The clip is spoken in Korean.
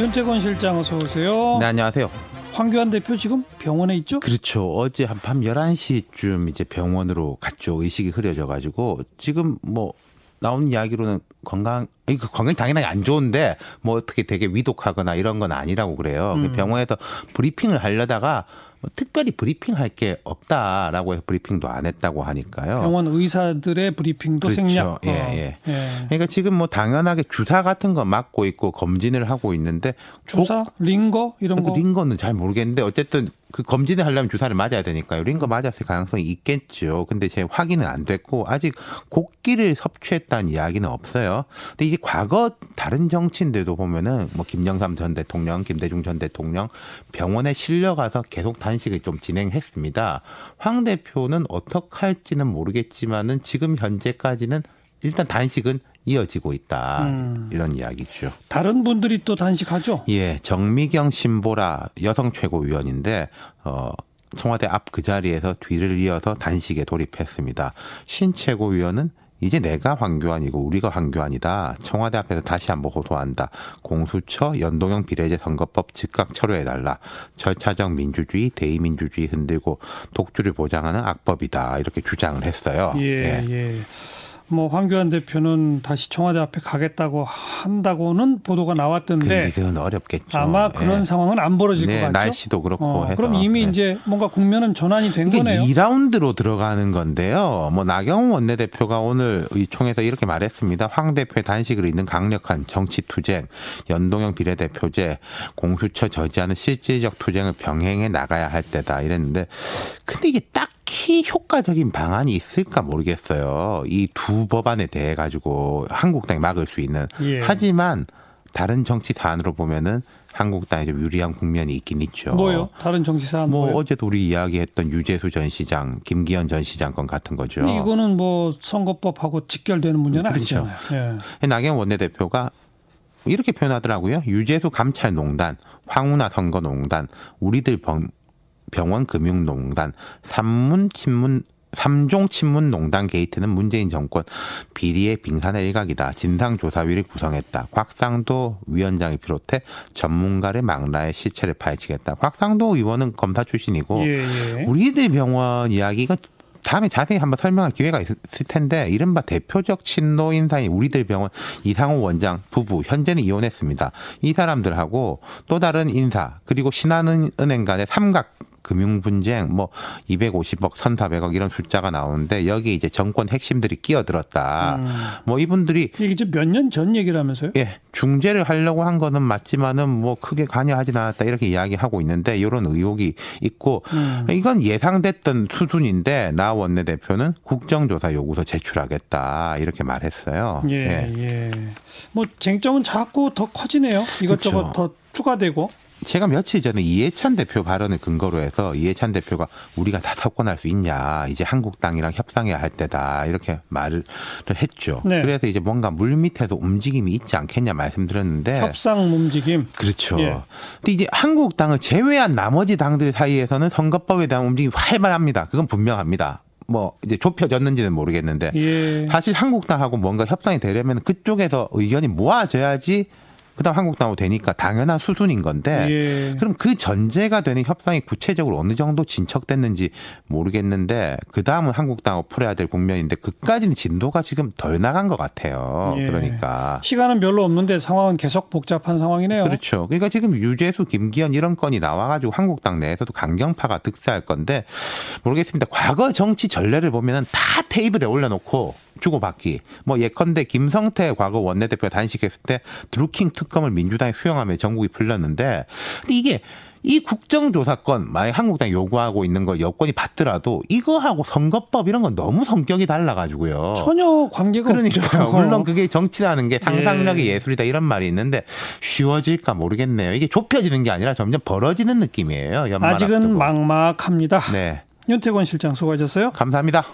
윤태권 실장 어서 오세요. 네, 안녕하세요. 황교안 대표 지금 병원에 있죠? 그렇죠. 어제 한밤 11시쯤 이제 병원으로 갔죠. 의식이 흐려져 가지고 지금 뭐 나온 이야기로는 건강, 그 건강이 당연히 안 좋은데 뭐 어떻게 되게 위독하거나 이런 건 아니라고 그래요. 그 음. 병원에서 브리핑을 하려다가 뭐 특별히 브리핑 할 게 없다라고 해서 브리핑도 안 했다고 하니까요. 병원 의사들의 브리핑도 그렇죠. 생략. 예, 어. 예. 예. 그러니까 지금 뭐 당연하게 주사 같은 거 맞고 있고 검진을 하고 있는데 주사, 링거 이런 거. 그 링거는 잘 모르겠는데 어쨌든 그 검진을 하려면 주사를 맞아야 되니까요. 링거 맞았을 가능성이 있겠죠. 근데 제 확인은 안 됐고 아직 곡기를 섭취했다는 이야기는 없어요. 근데 이게 과거 다른 정치인들도 보면은 뭐 김영삼 전 대통령, 김대중 전 대통령 병원에 실려가서 계속 단식을 좀 진행했습니다. 황 대표는 어떻게 할지는 모르겠지만은 지금 현재까지는 일단 단식은 이어지고 있다. 음. 이런 이야기죠. 다른 분들이 또 단식하죠. 예, 정미경 신보라 여성 최고위원인데 어 청와대 앞 그 자리에서 뒤를 이어서 단식에 돌입했습니다. 신 최고위원은 이제 내가 황교안이고 우리가 황교안이다. 청와대 앞에서 다시 한번 호소한다. 공수처 연동형 비례제 선거법 즉각 철회해달라. 절차적 민주주의, 대의민주주의 흔들고 독주를 보장하는 악법이다. 이렇게 주장을 했어요. 예, 예. 뭐 황교안 대표는 다시 청와대 앞에 가겠다고 한다고는 보도가 나왔던데 그건 어렵겠죠. 아마 그런 예. 상황은 안 벌어질 네, 것 같죠. 날씨도 그렇고 어, 해서. 그럼 이미 네. 이제 뭔가 국면은 전환이 된 거네요. 2라운드로 들어가는 건데요. 뭐 나경원 원내대표가 오늘 이 총에서 이렇게 말했습니다. 황 대표의 단식을 잇는 강력한 정치 투쟁, 연동형 비례대표제, 공수처 저지하는 실질적 투쟁을 병행해 나가야 할 때다 이랬는데 근데 이게 딱히 효과적인 방안이 있을까 모르겠어요. 이 두 법안에 대해 가지고 한국당이 막을 수 있는 예. 하지만 다른 정치 사안으로 보면은 한국당에 좀 유리한 국면이 있긴 있죠. 뭐요? 다른 정치 사안 뭐 뭐요? 어제도 우리 이야기했던 유재수 전 시장, 김기현 전 시장 건 같은 거죠. 이거는 뭐 선거법하고 직결되는 문제는 그렇죠. 아니잖아요. 예. 나경원 원내대표가 이렇게 표현하더라고요. 유재수 감찰농단, 황운하 선거농단, 우리들 병, 병원 금융농단, 삼문 친문 삼종 친문 농단 게이트는 문재인 정권 비리의 빙산의 일각이다. 진상조사위를 구성했다. 곽상도 위원장을 비롯해 전문가를 망라해 실체를 파헤치겠다. 곽상도 의원은 검사 출신이고 예, 예. 우리들 병원 이야기가 다음에 자세히 한번 설명할 기회가 있을 텐데 이른바 대표적 친노 인사인 우리들 병원 이상호 원장 부부 현재는 이혼했습니다. 이 사람들하고 또 다른 인사 그리고 신한은행 간의 삼각 금융 분쟁 뭐 250억, 1,400억 이런 숫자가 나오는데 여기 이제 정권 핵심들이 끼어들었다. 음. 뭐 이분들이 이게 이제 몇 년 전 얘기라면서요? 예, 중재를 하려고 한 거는 맞지만은 뭐 크게 관여하진 않았다 이렇게 이야기하고 있는데 이런 의혹이 있고 음. 이건 예상됐던 수준인데 나 원내대표는 국정조사 요구서 제출하겠다 이렇게 말했어요. 예, 예. 뭐 쟁점은 자꾸 더 커지네요. 이것저것 그렇죠. 더 추가되고. 제가 며칠 전에 이해찬 대표 발언을 근거로 해서 이해찬 대표가 우리가 다 석권할 수 있냐 이제 한국당이랑 협상해야 할 때다 이렇게 말을 했죠. 네. 그래서 이제 뭔가 물 밑에서 움직임이 있지 않겠냐 말씀드렸는데 협상 움직임. 그렇죠. 예. 근데 이제 한국당을 제외한 나머지 당들 사이에서는 선거법에 대한 움직임이 활발합니다. 그건 분명합니다. 뭐 이제 좁혀졌는지는 모르겠는데 예. 사실 한국당하고 뭔가 협상이 되려면 그쪽에서 의견이 모아져야지 그다음 한국당하고 되니까 당연한 수순인 건데 예. 그럼 그 전제가 되는 협상이 구체적으로 어느 정도 진척됐는지 모르겠는데 그 다음은 한국당하고 풀어야 될 국면인데 그까지는 진도가 지금 덜 나간 것 같아요. 예. 그러니까 시간은 별로 없는데 상황은 계속 복잡한 상황이네요. 그렇죠. 그러니까 지금 유재수, 김기현 이런 건이 나와가지고 한국당 내에서도 강경파가 득세할 건데 모르겠습니다. 과거 정치 전례를 보면은 다 테이블에 올려놓고 주고받기. 뭐 예컨대 김성태 과거 원내대표가 단식했을 때 드루킹 특검을 민주당이 수용하며 전국이 풀렸는데 근데 이게 이 국정조사권 만약 한국당이 요구하고 있는 걸 여권이 받더라도 이거하고 선거법 이런 건 너무 성격이 달라가지고요. 전혀 관계가 그러니까요. 없죠. 물론 그게 정치라는 게 상상력의 예. 예. 술이다 이런 말이 있는데 쉬워질까 모르겠네요. 이게 좁혀지는 게 아니라 점점 벌어지는 느낌이에요. 아직은 앞두고. 막막합니다. 네, 윤태권 실장 수고하셨어요. 감사합니다.